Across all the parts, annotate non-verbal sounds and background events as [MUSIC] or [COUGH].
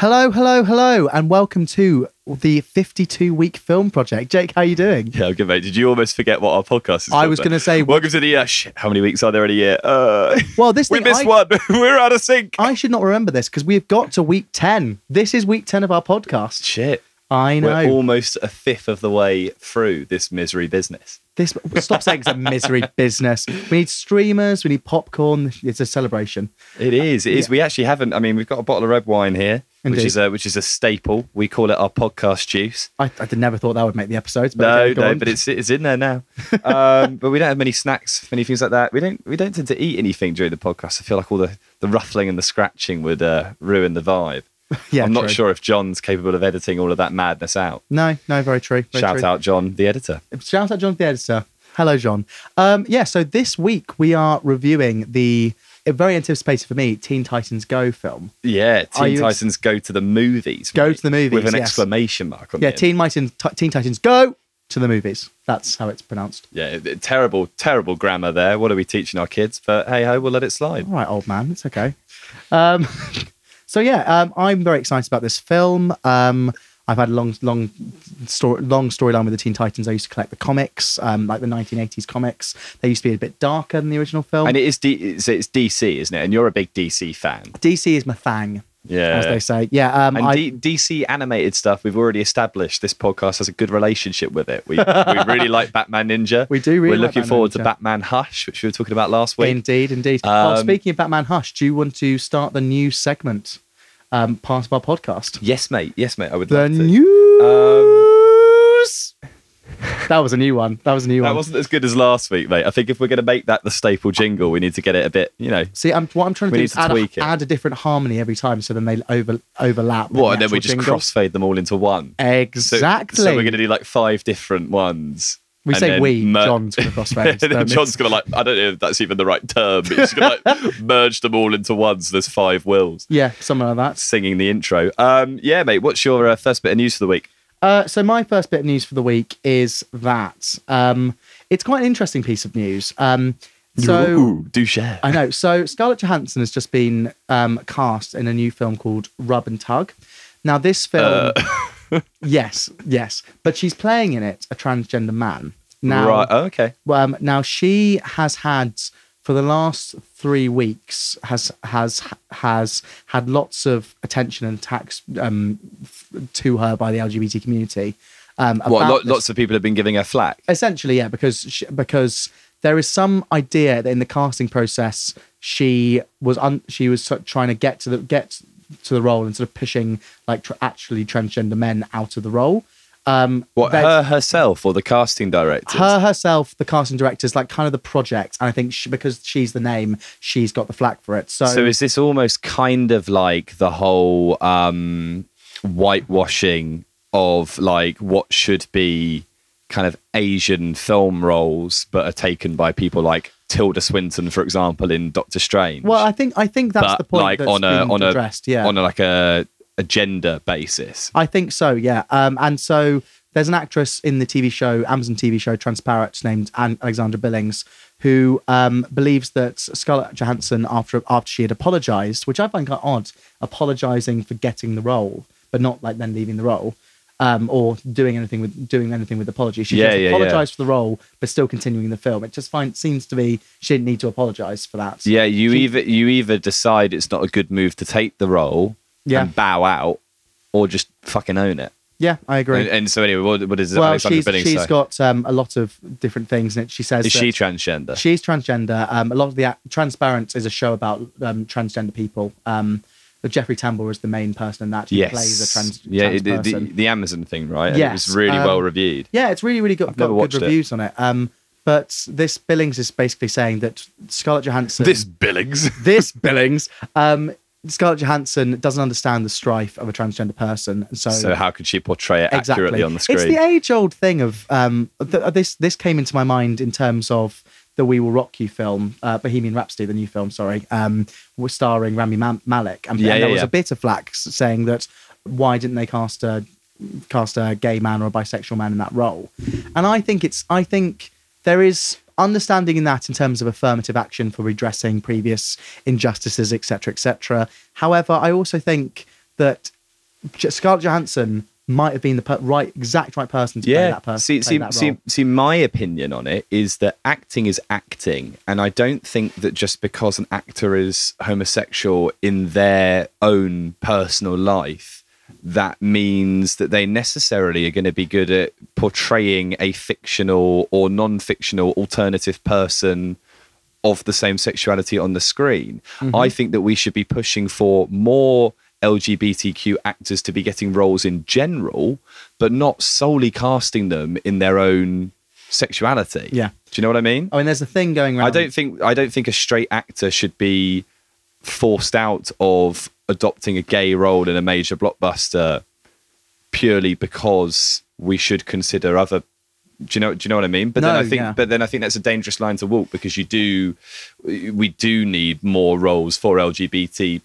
Hello, hello, hello, and welcome to the 52 week film project. Jake, how are you doing? Yeah, I'm good, mate. Did you almost forget what our podcast is? I was going to say, Welcome to the uh, shit. How many weeks are there in a year? Uh, well, this [LAUGHS] we thing, missed I, one. [LAUGHS] We're out of sync. I should not remember this because we've got to week 10. This is week 10 of our podcast. Shit. I know. We're almost a fifth of the way through this misery business. This stop saying it's a misery [LAUGHS] business. We need streamers. We need popcorn. It's a celebration. It is. It is. We actually haven't. I mean, we've got a bottle of red wine here, which is a which is a staple. We call it our podcast juice. I, I never thought that would make the episodes. But No, okay, no, on. but it's it's in there now. [LAUGHS] um, but we don't have many snacks, many things like that. We don't we don't tend to eat anything during the podcast. I feel like all the the ruffling and the scratching would uh, ruin the vibe. [LAUGHS] yeah, I'm not true. sure if John's capable of editing all of that madness out. No, no, very true. Very Shout true. out John, the editor. Shout out John the editor. Hello, John. Um, yeah, so this week we are reviewing the very anticipated for me Teen Titans Go film. Yeah, Teen you Titans go to the movies. Go mate, to the movies, with an yes. exclamation mark on Yeah, the. Teen Titans, Ti- Teen Titans Go to the movies. That's how it's pronounced. Yeah, terrible, terrible grammar there. What are we teaching our kids? But hey ho, we'll let it slide. All right, old man, it's okay. Um, [LAUGHS] so yeah, um, I'm very excited about this film. Um, I've had a long, long story, long storyline with the Teen Titans. I used to collect the comics, um, like the 1980s comics. They used to be a bit darker than the original film. And it is D- it's, it's DC, isn't it? And you're a big DC fan. DC is my thang, Yeah. as they say. Yeah, um, and I, D- DC animated stuff, we've already established this podcast has a good relationship with it. We, we really like Batman Ninja. [LAUGHS] We do really We're like looking Batman forward Ninja. to Batman Hush, which we were talking about last week. Indeed, indeed. oh, Um, speaking of Batman Hush, do you want to start the new segment, um, part of our podcast? yes, mate. Yes, mate. I would The love to. news. [LAUGHS] that was a new one. That was a new That one. That wasn't as good as last week, mate. I think if we're going to make that the staple jingle, we need to get it a bit, you know. See, I'm, what I'm trying to do is to add tweak a, it. add a different harmony every time, so then they over overlap. What? the And then we just jingle. crossfade them all into one. So- Exactly. So, we're going to do like five different ones. We and say we. mer- John's going to crossfade. [LAUGHS] and then John's going to like, I don't know if that's even the right term, but he's going to like [LAUGHS] merge them all into one. So there's five wills. Yeah, something like that. Singing the intro. Um, yeah, mate. What's your uh, first bit of news for the week? Uh, so my first bit of news for the week is that um, it's quite an interesting piece of news. Um, so Ooh, do share. I know. So Scarlett Johansson has just been um, cast in a new film called Rub and Tug. Now this film, Uh. [LAUGHS] yes, yes, but she's playing in it a transgender man. Now, right. Oh, okay. um, now she has had for the last three weeks has has has had lots of attention and attacks um, f- to her by the LGBT community. Um, What? Lo- lots of people have been giving her flack. essentially yeah because she, because there is some idea that in the casting process she was un, she was trying to get to the get to the role and sort of pushing like tr- actually transgender men out of the role um What? Her herself or the casting director? her herself the casting director is like kind of the project and i think she, because she's the name she's got the flack for it so, So is this almost kind of like the whole um, whitewashing of like what should be kind of Asian film roles, but are taken by people like Tilda Swinton, for example, in Doctor Strange? well i think i think that's but the point like that's on a on a addressed yeah on a, like a a gender basis. I think so, yeah. Um, and so there's an actress in the TV show, Amazon TV show Transparent, named An- Alexandra Billings, who um, believes that Scarlett Johansson, after after she had apologized, which I find quite odd, apologizing for getting the role, but not like then leaving the role. Um, or doing anything with doing anything with apology. She Yeah, just yeah, apologized for the role, but still continuing the film. It just find seems to be she didn't need to apologize for that. Yeah, you She- either you either decide it's not a good move to take the role Yeah. and bow out, or just fucking own it. yeah, I agree. And, and so anyway, what, what is well, she's, Billings she's say? got um, a lot of different things in it. She says Is she transgender? She's transgender. Um, a lot of the Transparent is a show about um, transgender people. Um, Jeffrey Tambor is the main person in that. He yes. plays a trans, yeah, trans the, the, person. the Amazon thing, right? And Yes, It was really um, well reviewed. yeah, it's really, really good. I've Got never good watched it. reviews on it. Um, but this Billings is basically saying that Scarlett Johansson, This Billings. [LAUGHS] this Billings, um, Scarlett Johansson doesn't understand the strife of a transgender person. And so, so how could she portray it exactly accurately on the screen? It's the age-old thing of um, th- this. This came into my mind in terms of the "We Will Rock You" film, uh, Bohemian Rhapsody, the new film. Sorry, um, was starring Rami Ma- Malek, and, Yeah, and there yeah, was yeah. a bit of flack saying that why didn't they cast a cast a gay man or a bisexual man in that role? And I think it's. I think there is understanding in that in terms of affirmative action for redressing previous injustices, etc., etc. However, I also think that Scarlett Johansson might have been the per- right, exact right person to play that person. see, see, that see, see, my opinion on it is that acting is acting, and I don't think that just because an actor is homosexual in their own personal life, that means that they necessarily are going to be good at portraying a fictional or non-fictional alternative person of the same sexuality on the screen. Mm-hmm. I think that we should be pushing for more LGBTQ actors to be getting roles in general, but not solely casting them in their own sexuality. Yeah. Do you know what I mean? I mean, there's a thing going around. I don't think I don't think a straight actor should be forced out of adopting a gay role in a major blockbuster purely because we should consider other do you know do you know what I mean? But then I think yeah. but then I think that's a dangerous line to walk because you do we do need more roles for LGBT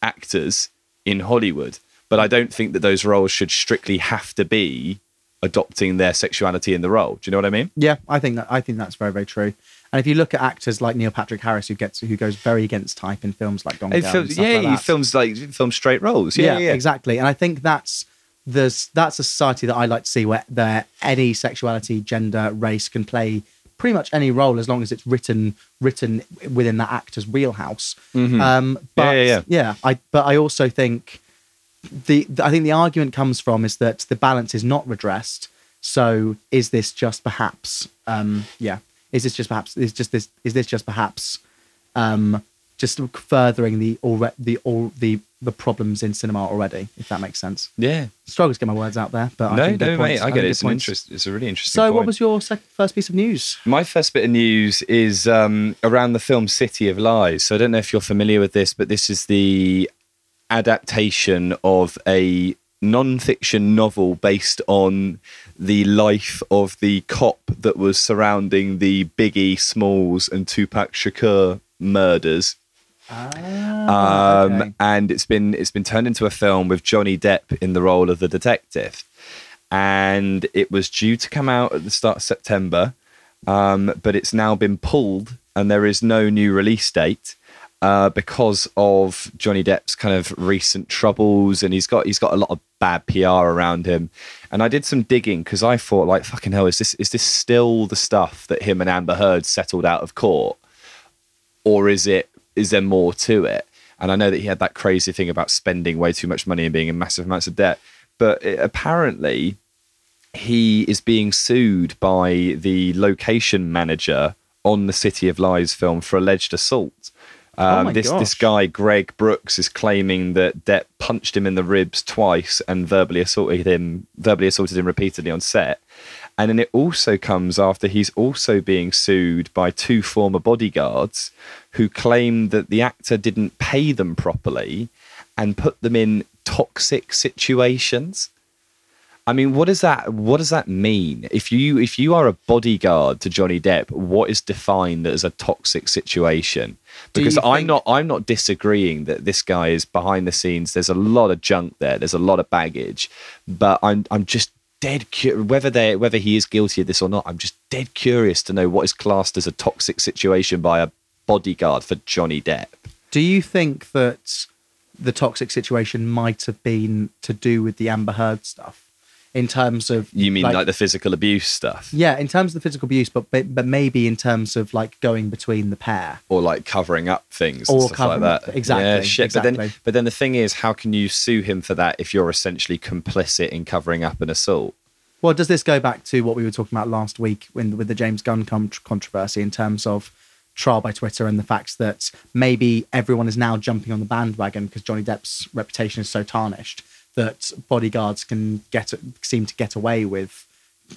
actors in Hollywood. But I don't think that those roles should strictly have to be adopting their sexuality in the role. Do you know what I mean? Yeah, I think that I think that's very very true. And if you look at actors like Neil Patrick Harris, who gets who goes very against type in films like Gone Girl, films, yeah, like he films like films straight roles. Yeah, yeah, yeah, exactly. And I think that's there's that's a society that I like to see where there any sexuality, gender, race can play pretty much any role as long as it's written written within that actor's wheelhouse. Um, but Mm-hmm. yeah, yeah. I but I also think the, the I think the argument comes from is that the balance is not redressed. So is this just perhaps um yeah is this just perhaps is just this is this just perhaps um just furthering the alre- the all the the problems in cinema already if that makes sense Yeah. struggle to get my words out there but I No, think no, mate. points. I get it. good It's an interest. It's a really interesting. so what was your sec- first piece of news My first bit of news is um, around the film City of Lies. So I don't know if you're familiar with this, but this is the adaptation of a non-fiction novel based on the life of the cop that was surrounding the Biggie Smalls and Tupac Shakur murders. Ah, um, okay. and it's been it's been turned into a film with Johnny Depp in the role of the detective, and it was due to come out at the start of September, um, but it's now been pulled, and there is no new release date. Uh, because of Johnny Depp's kind of recent troubles, and he's got he's got a lot of bad PR around him. And I did some digging because I thought, like, fucking hell, is this is this still the stuff that him and Amber Heard settled out of court? or is it is there more to it? And i know that he had that crazy thing about spending way too much money and being in massive amounts of debt but it, apparently he is being sued by the location manager on the city of lies film for alleged assault. Um, my this this guy Greg Brooks is claiming that Depp punched him in the ribs twice and verbally assaulted him verbally assaulted him repeatedly on set. And then it also comes after he's also being sued by two former bodyguards who claim that the actor didn't pay them properly and put them in toxic situations. I mean, what does that what does that mean? If you if you are a bodyguard to Johnny Depp, what is defined as a toxic situation? Because I'm think- not I'm not disagreeing that this guy is behind the scenes. There's a lot of junk there. There's a lot of baggage, but I'm I'm just dead cu- whether they whether he is guilty of this or not. I'm just dead curious to know what is classed as a toxic situation by a bodyguard for Johnny Depp. do you think that the toxic situation might have been to do with the amber heard stuff in terms of You mean like, the physical abuse stuff? yeah in terms of the physical abuse but but but maybe in terms of like going between the pair or like covering up things Or stuff like up- that. exactly, Yeah, shit. But then, but then the thing is, how can you sue him for that if you're essentially complicit in covering up an assault? Well, does this go back to what we were talking about last week when, with the James Gunn con- controversy in terms of trial by Twitter and the fact that maybe everyone is now jumping on the bandwagon because Johnny Depp's reputation is so tarnished that bodyguards can get seem to get away with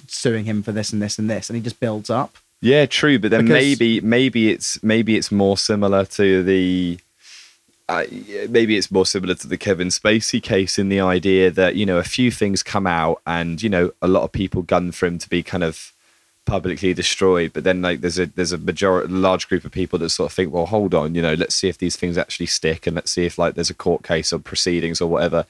suing him for this and this and this, and he just builds up. Yeah, true. But then Because- maybe, maybe it's maybe it's more similar to the. Uh, maybe it's more similar to the Kevin Spacey case in the idea that you know a few things come out and you know a lot of people gun for him to be kind of publicly destroyed, but then like there's a there's a majority large group of people that sort of think, well, hold on, you know, let's see if these things actually stick and let's see if like there's a court case or proceedings or whatever.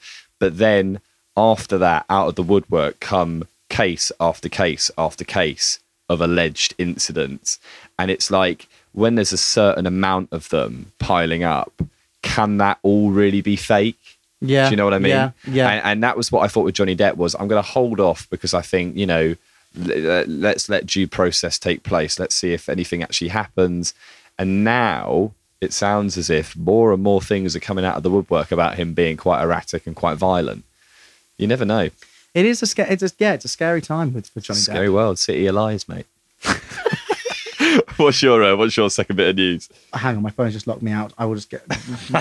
But then after that, out of the woodwork come case after case after case of alleged incidents, and it's like when there's a certain amount of them piling up, can that all really be fake? Yeah, Do you know what I mean? yeah, yeah. And, and that was what I thought with Johnny Depp was I'm going to hold off because I think you know let's let due process take place. Let's see if anything actually happens. And now it sounds as if more and more things are coming out of the woodwork about him being quite erratic and quite violent. You never know. It is a scary. It's a, yeah, it's a scary time with, with Johnny Scary Depp. world, city of lies, mate. [LAUGHS] what's your uh, what's your second bit of news? Hang on, my phone just locked me out. I will just get.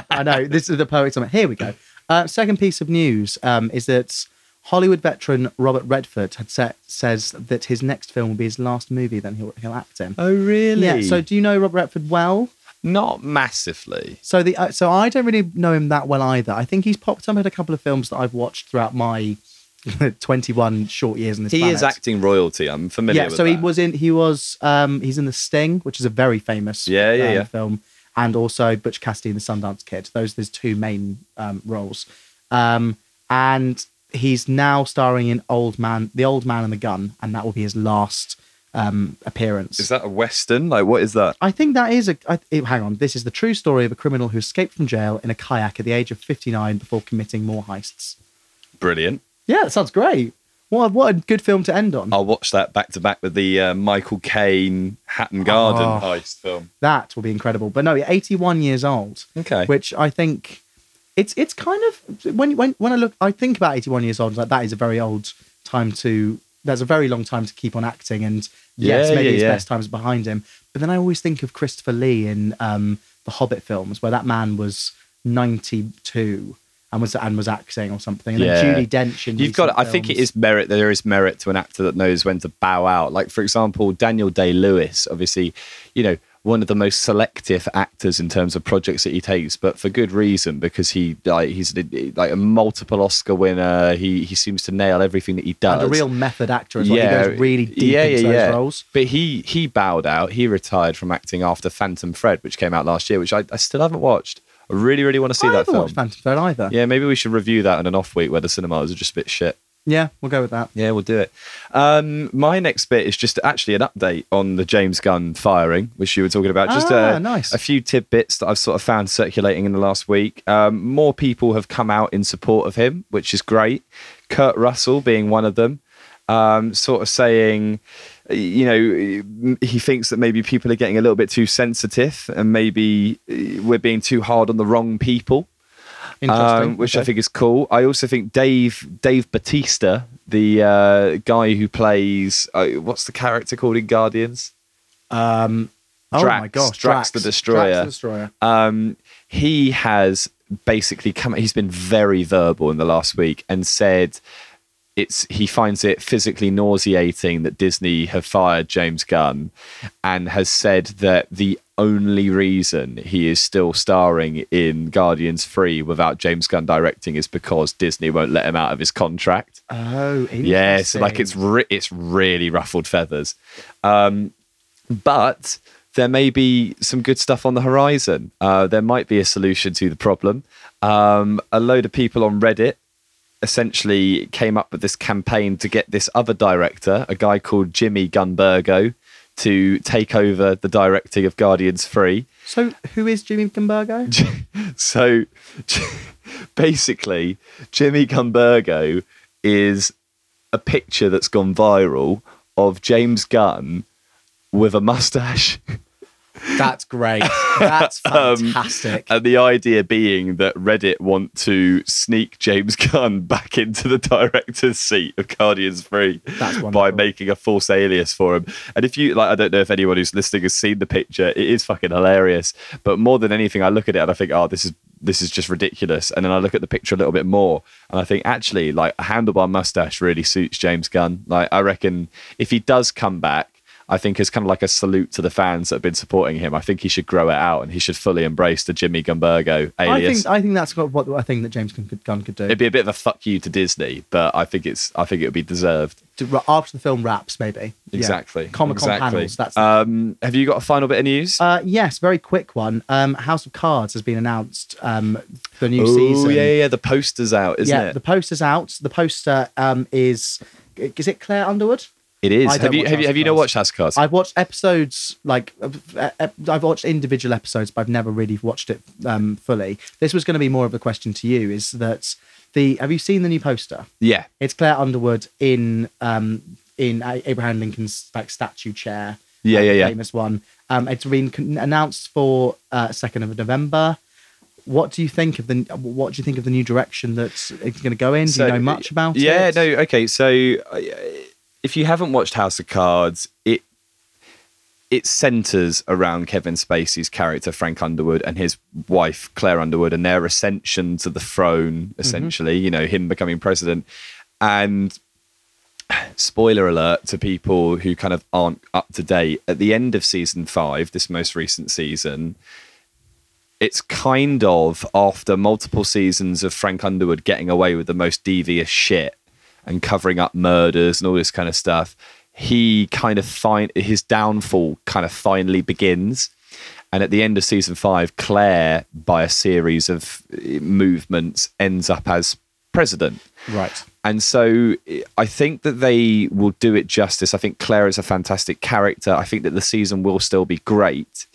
[LAUGHS] I know this is the perfect time. Here we go. Uh, second piece of news um, is that Hollywood veteran Robert Redford had set, says that his next film will be his last movie that he'll, he'll act in. Oh, really? Yeah. So do you know Robert Redford well? Not massively. So the uh, so I don't really know him that well either. I think he's popped up in a couple of films that I've watched throughout my [LAUGHS] 21 short years in this. He planet. is acting royalty. I'm familiar Yeah. with So he was in. He was. Um. He's in The Sting, which is a very famous. Yeah, yeah, um, yeah. Film, and also Butch Cassidy and the Sundance Kid. Those there's two main um, roles. Um. And he's now starring in Old Man, The Old Man and the Gun, and that will be his last um appearance. Is that a western? Like, what is that? I think that is a. I, it- hang on. This is the true story of a criminal who escaped from jail in a kayak at the age of 59 before committing more heists. Brilliant. Yeah, that sounds great. What a, what a good film to end on. I'll watch that back to back with the uh, Michael Caine Hatton Garden Oh. heist film. That will be incredible. But no, 81 years old, Okay. which I think it's it's kind of when when when I look, I think about 81 years old. Like that is a very old time to. That's a very long time to keep on acting, and yes, Yeah, maybe yeah, his yeah. best times behind him. But then I always think of Christopher Lee in um, the Hobbit films, where that man was 92 and was and was acting or something. And Yeah. then Judi Dench in You've got. recent I think it is merit. There is merit to an actor that knows when to bow out. Like for example, Daniel Day Lewis. Obviously, you know one of the most selective actors in terms of projects that he takes, but for good reason because he like he's like a multiple Oscar winner. He he seems to nail everything that he does. and a real method actor as well. he goes really deep yeah, into yeah, those yeah. roles. But he he bowed out. He retired from acting after Phantom Thread, which came out last year, which I, I still haven't watched. I really, really want to see I that haven't film. watched Phantom Thread either. Yeah, maybe we should review that on an off week where the cinemas are just a bit shit. Yeah, we'll go with that. Yeah, we'll do it. Um, my next bit is just actually an update on the James Gunn firing, which you were talking about. Just Ah, a, nice. a few tidbits that I've sort of found circulating in the last week. Um, more people have come out in support of him, which is great. Kurt Russell being one of them, um, sort of saying, you know, he thinks that maybe people are getting a little bit too sensitive and maybe uh, we're being too hard on the wrong people. Um, which I think is cool. I also think Dave Dave Batista, the uh, guy who plays uh, what's the character called in Guardians? Um, oh Drax, my gosh, Drax the Destroyer. Drax the Destroyer. Um, he has basically come. He's been very verbal in the last week and said it's he finds it physically nauseating that Disney have fired James Gunn, and has said that the only reason he is still starring in Guardians Three without James Gunn directing is because Disney won't let him out of his contract. Oh. Yeah, so like it's re- it's really ruffled feathers, um, but there may be some good stuff on the horizon. Uh, there might be a solution to the problem. Um, a load of people on Reddit essentially came up with this campaign to get this other director, a guy called Jimmy Gunbergo, to take over the directing of Guardians Three. So, who is Jimmy Gumbergo? [LAUGHS] so basically, Jimmy Gumbergo is a picture that's gone viral of James Gunn with a mustache. [LAUGHS] That's great. [LAUGHS] That's Um, fantastic. And the idea being that Reddit want to sneak James Gunn back into the director's seat of Guardians 3 by making a false alias for him. And if you like, I don't know if anyone who's listening has seen the picture, it is fucking hilarious. But more than anything, I look at it and I think, oh, this is this is just ridiculous. And then I look at the picture a little bit more and I think actually like a handlebar mustache really suits James Gunn. Like I reckon if he does come back, I think is kind of like a salute to the fans that have been supporting him. I think he should grow it out and he should fully embrace the Jimmy Gumbergo I alias. think I think that's what I think that James Gunn could, do. It'd be a bit of a fuck you to Disney, but I think it's I think it would be deserved. To- after the film wraps, maybe. Yeah. Exactly. Comic Con exactly. panels. That's Um, have you got a final bit of news? uh, yes, very quick one. Um, House of Cards has been announced. Um, the new oh season. yeah, yeah, yeah. The poster's out, isn't yeah, it? the poster's out. The poster um, is is it Claire Underwood? It is. Have you have you have you not watched House of Cards? I've watched episodes like uh, uh, I've watched individual episodes, but I've never really watched it um, fully. This was going to be more of a question to you: is that the have you seen the new poster? yeah. It's Claire Underwood in um, in Abraham Lincoln's like statue chair. Yeah, um, yeah, yeah. Famous one. Um, it's been announced for uh, second of November. What do you think of the What do you think of the new direction that it's going to go in? Do So, you know much about yeah, it? Yeah, no, okay. So uh, if you haven't watched House of Cards, it it centers around Kevin Spacey's character Frank Underwood and his wife Claire Underwood and their ascension to the throne mm-hmm. essentially, you know, him becoming president. And spoiler alert to people who kind of aren't up to date at the end of season 5 this most recent season it's kind of after multiple seasons of Frank Underwood getting away with the most devious shit and covering up murders and all this kind of stuff, he kind of find his downfall kind of finally begins. And at the end of season five, Claire, by a series of eh, movements, ends up as president. Right. And so I think that they will do it justice. I think Claire is a fantastic character. I think that the season will still be great.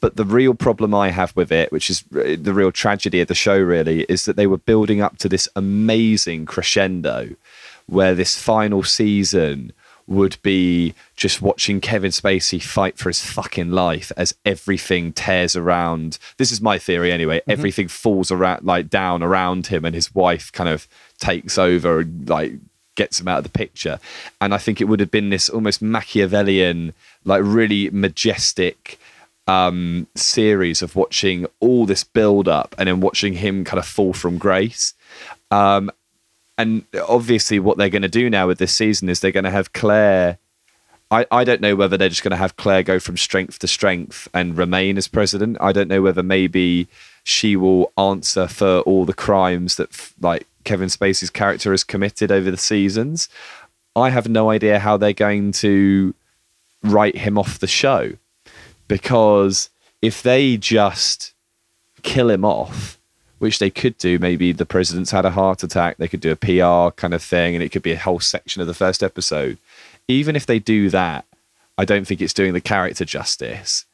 But the real problem I have with it, which is the real tragedy of the show, really, is that they were building up to this amazing crescendo where this final season would be just watching Kevin Spacey fight for his fucking life as everything tears around. This is my theory anyway. Mm-hmm. Everything falls around like down around him and his wife kind of takes over and like gets him out of the picture. And I think it would have been this almost Machiavellian, like really majestic um series of watching all this build up and then watching him kind of fall from grace. Um and obviously what they're going to do now with this season is they're going to have Claire I, I don't know whether they're just going to have Claire go from strength to strength and remain as president. I don't know whether maybe she will answer for all the crimes that like Kevin Spacey's character has committed over the seasons. I have no idea how they're going to write him off the show because if they just kill him off, which they could do, maybe the president's had a heart attack, they could do a PR kind of thing, and it could be a whole section of the first episode. Even if they do that, I don't think it's doing the character justice.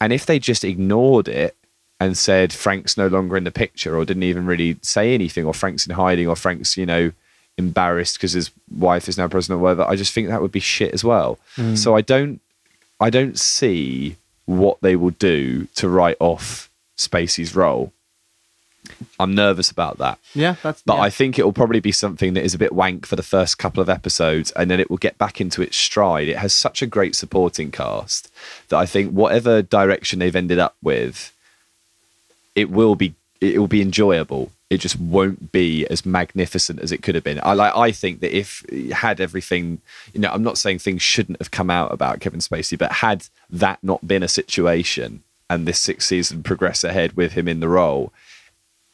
And if they just ignored it and said Frank's no longer in the picture or didn't even really say anything, or Frank's in hiding, or Frank's, you know, embarrassed because his wife is now president or whatever, I just think that would be shit as well. Mm. So I don't I don't see what they will do to write off Spacey's role. I'm nervous about that. Yeah, that's. But yeah. I think it will probably be something that is a bit wank for the first couple of episodes and then it will get back into its stride. It has such a great supporting cast that I think whatever direction they've ended up with, it will be it will be enjoyable. It just won't be as magnificent as it could have been. I like I think that if had everything, you know, I'm not saying things shouldn't have come out about Kevin Spacey, but had that not been a situation and this sixth season progress ahead with him in the role,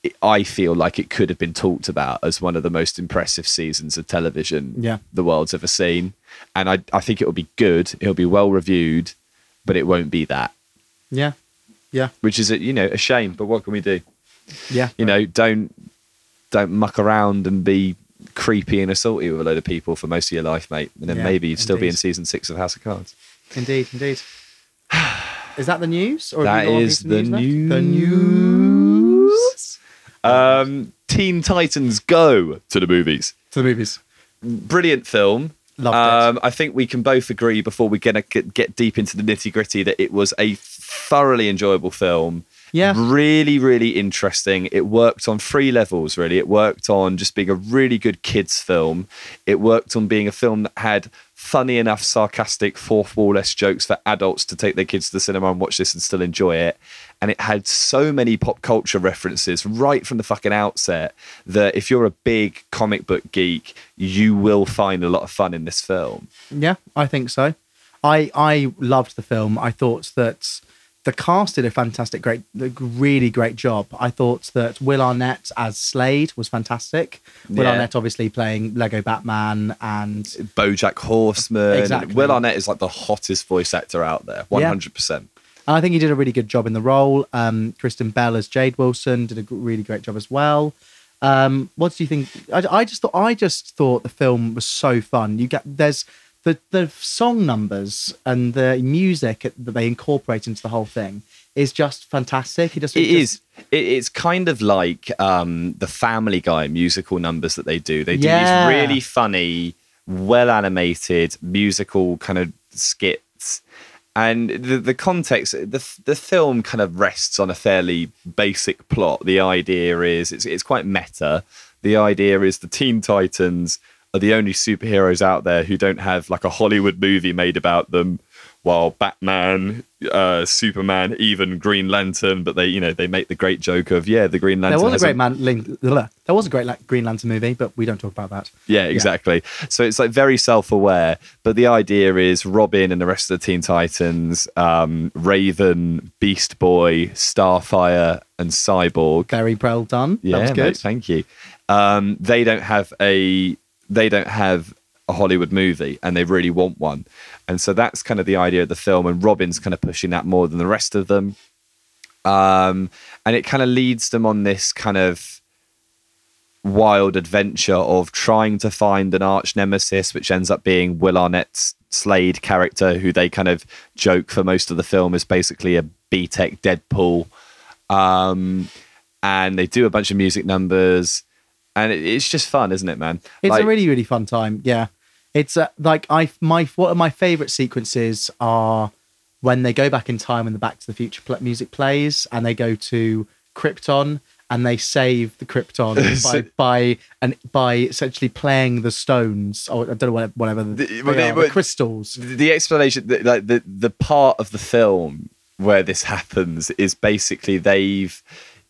it- I feel like it could have been talked about as one of the most impressive seasons of television Yeah. the world's ever seen. And I, I think it'll be good. It'll be well reviewed, but it won't be that, Yeah. Yeah. which is a, you know a shame. But what can we do? Yeah. You know, don't don't muck around and be creepy and assaulty with a load of people for most of your life, mate. And then Yeah, maybe you'd still be in season six of House of Cards. Indeed. Indeed. Is that the news? Or That you got one is the left? news. The news. Um, Teen Titans Go to the movies. To the movies. brilliant film. Loved um, I think we can both agree before we get get deep into the nitty gritty that it was a thoroughly enjoyable film. Yeah. Really, really interesting. It worked on three levels, really. It worked on just being a really good kids' film. It worked on being a film that had funny enough, sarcastic, fourth wall less jokes for adults to take their kids to the cinema and watch this and still enjoy it. And it had so many pop culture references right from the fucking outset that if you're a big comic book geek, you will find a lot of fun in this film. Yeah, I think so. I I loved the film. I thought that the cast did a fantastic, great, really great job. I thought that Will Arnett as Slade was fantastic. Will Yeah. Arnett obviously playing Lego Batman and Bojack Horseman. Exactly. Will Arnett is like the hottest voice actor out there, 100%. And I think he did a really good job in the role. Um, Kristen Bell as Jade Wilson did a really great job as well. Um, what do you think? I, I just thought I just thought the film was so fun. You get there's the the song numbers and the music that they incorporate into the whole thing is just fantastic. It just It just- is. It, it's kind of like um, the Family Guy musical numbers that they do. They do Yeah. these really funny, well animated musical kind of skits. And the, the context, the, the film kind of rests on a fairly basic plot. The idea is it's, it's quite meta. The idea is the Teen Titans are the only superheroes out there who don't have like a Hollywood movie made about them while Batman, uh, Superman, even Green Lantern, but they, you know, they make the great joke of, yeah, the Green Lantern. there was a great man. Lin- there was a great like, Green Lantern movie, but we don't talk about that. Yeah, exactly. So it's like very self-aware, but the idea is Robin and the rest of the Teen Titans, um, Raven, Beast Boy, Starfire, and Cyborg. Very well done. Yeah, that was mate, good. thank you. Um, they don't have a they don't have a Hollywood movie, and they really want one, and so that's kind of the idea of the film. And Robin's kind of pushing that more than the rest of them, um, and it kind of leads them on this kind of wild adventure of trying to find an arch nemesis, which ends up being Will Arnett's Slade character, who they kind of joke for most of the film is basically a B Tech Deadpool. Um, and they do a bunch of music numbers, and it, it's just fun, isn't it, man? It's Like- a really really fun time. Yeah, it's uh, like I my one of my favorite sequences are when they go back in time and the Back to the Future pl- music plays, and they go to Krypton and they save the Krypton [LAUGHS] by by and by essentially playing the stones or I don't know what- whatever the, The- they well, they- are, the crystals. the explanation the- like the the part of the film where this happens is basically they've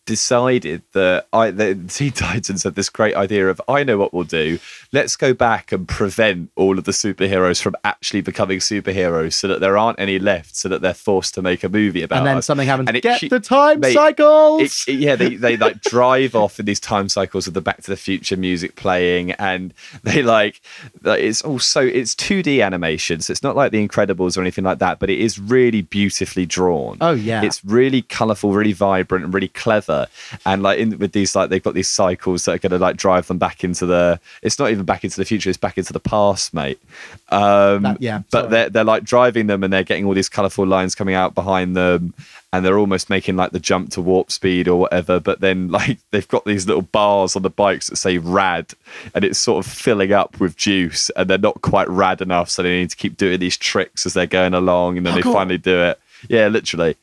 decided that I the [LAUGHS] Teen Titans had this great idea of I know what we'll do. Let's go back and prevent all of the superheroes from actually becoming superheroes so that there aren't any left so that they're forced to make a movie about it. And then us. something happens. And it Get hu- the time mate, cycles. it- it- yeah, they, they like [LAUGHS] drive off in these time cycles of the Back to the Future music playing, and they like like, it's also it's 2D animation, so it's not like The Incredibles or anything like that, but it is really beautifully drawn. Oh, yeah. it's really colourful, really vibrant, and really clever. And like in with these like they've got these cycles that are going to like drive them back into the. It's not even back into the future; it's back into the past, mate. Um, That- yeah, but sorry. they're they're like driving them, and they're getting all these colourful lines coming out behind them, and they're almost making like the jump to warp speed or whatever. But then [LAUGHS] like they've got these little bars on the bikes that say "rad," and it's sort of filling up with juice, and they're not quite rad enough, so they need to keep doing these tricks as they're going along, and then they Parkour. finally do it. Yeah, literally.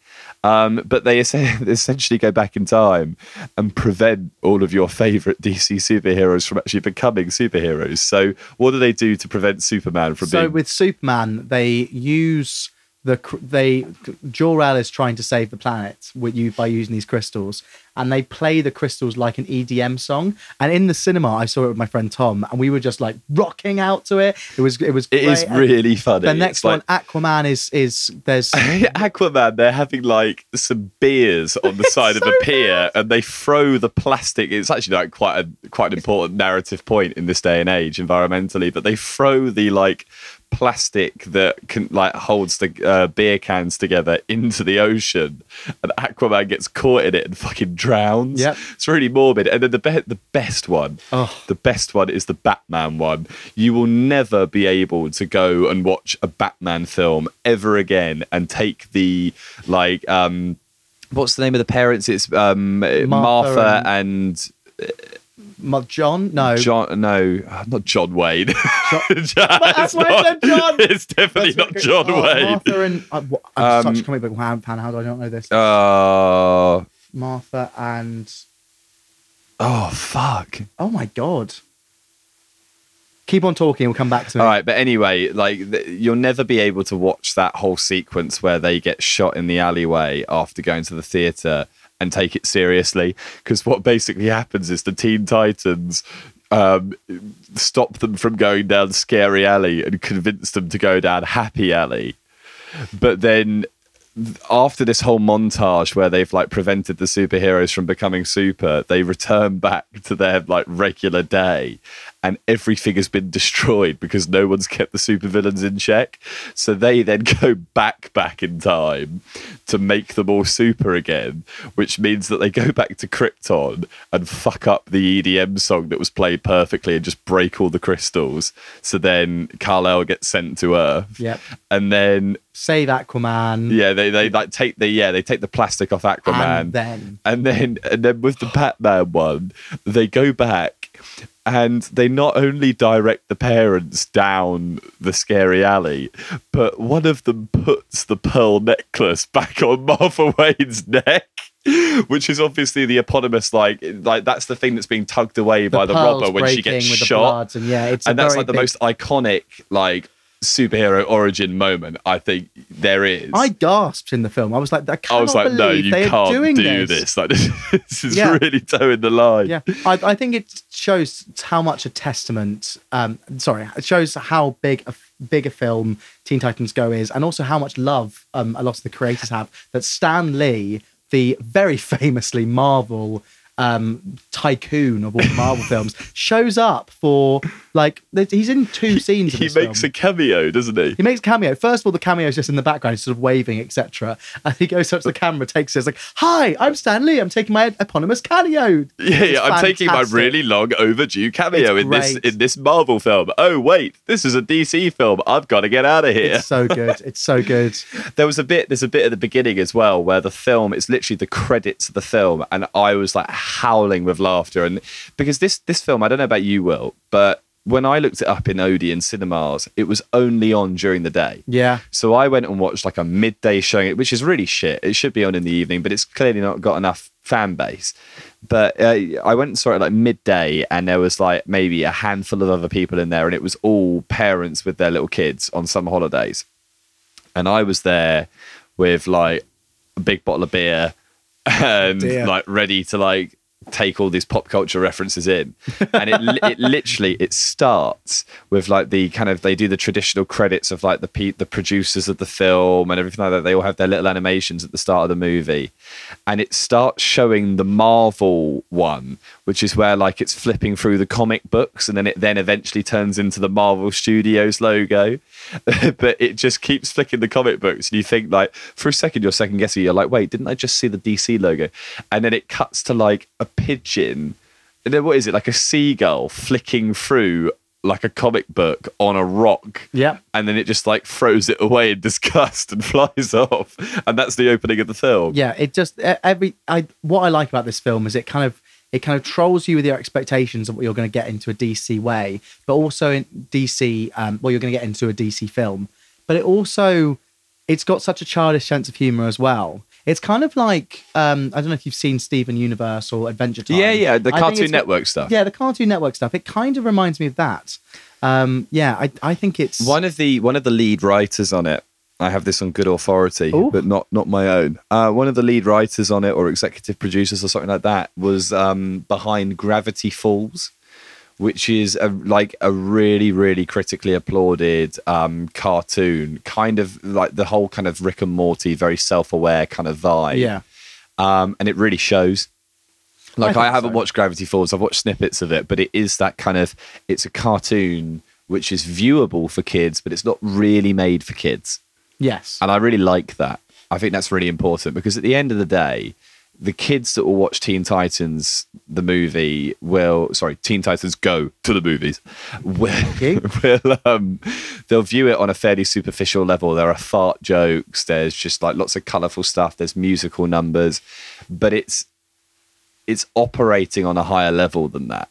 Um, but they [LAUGHS] essentially go back in time and prevent all of your favorite DC superheroes from actually becoming superheroes. So, what do they do to prevent Superman from so being? with Superman, they use the they Jor El is trying to save the planet with you by using these crystals, and they play the crystals like an EDM song. And in the cinema, I saw it with my friend Tom, and we were just like rocking out to it. It was it was it is really funny. The It's next like- one, Aquaman, is is there's [LAUGHS] Aquaman, they're having like some beers on the [LAUGHS] side of a pier, and they throw the plastic. It's actually like quite a quite an important narrative point in this day and age, environmentally. But they throw the like plastic that can like holds the uh, beer cans together into the ocean, and Aquaman gets caught in it and fucking drowns. Yeah, it's really morbid. And then the be- the best one, Oh. the best one is the Batman one. You will never be able to go and watch a Batman film ever again and take the like um what's the name of the parents? It's um Martha, Martha and, Mo- John. No, John no, not John Wayne. [LAUGHS] it's, why I said John. [LAUGHS] it's definitely That's not John oh, Wayne. Martha and uh, I'm Um, such a comic book fan. How do I not know this? Uh, Martha and oh fuck. oh my god. Keep on talking. We'll come back to it. All right, but anyway, like th- you'll never be able to watch that whole sequence where they get shot in the alleyway after going to the theater and take it seriously because what basically happens is the Teen Titans um, stop them from going down Scary Alley and convince them to go down Happy Alley. But then after this whole montage where they've like prevented the superheroes from becoming super, they return back to their like regular day and everything has been destroyed because no one's kept the supervillains in check. So they then [LAUGHS] go back back in time to make them all super again, which means that they go back to Krypton and fuck up the EDM song that was played perfectly and just break all the crystals. So then Kal-El gets sent to Earth. Yep. And then Save Aquaman. yeah, they they like take the yeah they take the plastic off Aquaman, And then and then and then with the Batman one, they go back and they not only direct the parents down the scary alley, but one of them puts the pearl necklace back on [LAUGHS] Martha Wayne's neck. Which is obviously the eponymous, like, like that's the thing that's being tugged away by the robber when she gets shot and yeah, it's and that's like the big- most iconic like superhero origin moment I think there is. I gasped in the film. I was like, I, I was like, no, you can't doing do this. this. Like [LAUGHS] this, is Yeah. really toeing the line. Yeah, I, I think it shows how much a testament. Um, sorry, it shows how big a big a film Teen Titans Go is, and also how much love um, a lot of the creators have. That Stan Lee, the very [LAUGHS] famously Marvel um, tycoon of all the Marvel [LAUGHS] films, shows up for like he's in two scenes. Of He makes film. a cameo, doesn't he? He makes a cameo. First of all, the cameo is just in the background, he's sort of waving, etc. And he goes up to the camera, takes it, it's like, "Hi, I'm Stan Lee. I'm taking my eponymous cameo." [LAUGHS] Yeah, yeah. I'm taking my really long overdue cameo It's in this in this Marvel film. Oh wait, this is a DC film. I've got to get out of here. It's so good. [LAUGHS] It's so good. there was a bit there's a bit at the beginning as well where the film is literally the credits of the film and i was like howling with laughter and because this this film i don't know about you will but when i looked it up in odeon cinemas it was only on during the day Yeah. so i went and watched like a midday showing which is really shit it should be on in the evening but it's clearly not got enough fan base but uh, i went and saw it like midday and there was like maybe a handful of other people in there and it was all parents with their little kids on summer holidays and I was there with like a big bottle of beer [LAUGHS] and dear. like ready to like take all these pop culture references in. And it, it literally it starts with like the kind of they do the traditional credits of like the pe- the producers of the film and everything like that. They all have their little animations at the start of the movie. And it starts showing the marvel one which is where like it's flipping through the comic books and then it then eventually turns into the marvel studios logo. [LAUGHS] But it just keeps flicking the comic books. And you think like for a second you're second guessing you're like wait didn't i just see the dc logo? And then it cuts to like a pigeon and then what is it like a seagull flicking through like a comic book on a rock Yeah. and then it just like throws it away in [LAUGHS] disgust and flies off and that's the opening of the film Yeah. It just every I what I like about this film is it kind of it kind of trolls you with your expectations of what you're going to get into a DC way, but also in DC, um, well, you're going to get into a DC film. But it also, it's got such a childish sense of humor as well. It's kind of like um, I don't know if you've seen Steven Universe or Adventure Time. yeah yeah the I cartoon network stuff Yeah, the Cartoon Network stuff. It kind of reminds me of that. Um, yeah, I, I think it's One of the one of the lead writers on it, I have this on good authority, Ooh. but not not my own. Uh, one of the lead writers on it, or executive producers, or something like that, was um, behind Gravity Falls, which is a, like a really really critically applauded um, cartoon, kind of like the whole kind of Rick and Morty, very self aware kind of vibe. yeah, um, and it really shows. Like I I, haven't so. watched Gravity Falls. I've watched snippets of it, but it is that kind of. It's a cartoon which is viewable for kids, but it's not really made for kids, yes, and I really like that. I think that's really important because at the end of the day, the kids that will watch Teen Titans the movie will sorry Teen Titans Go to the movies will, you. [LAUGHS] will um, they'll view it on a fairly superficial level. There are fart jokes. There's just like lots of colourful stuff. There's musical numbers, but it's it's operating on a higher level than that.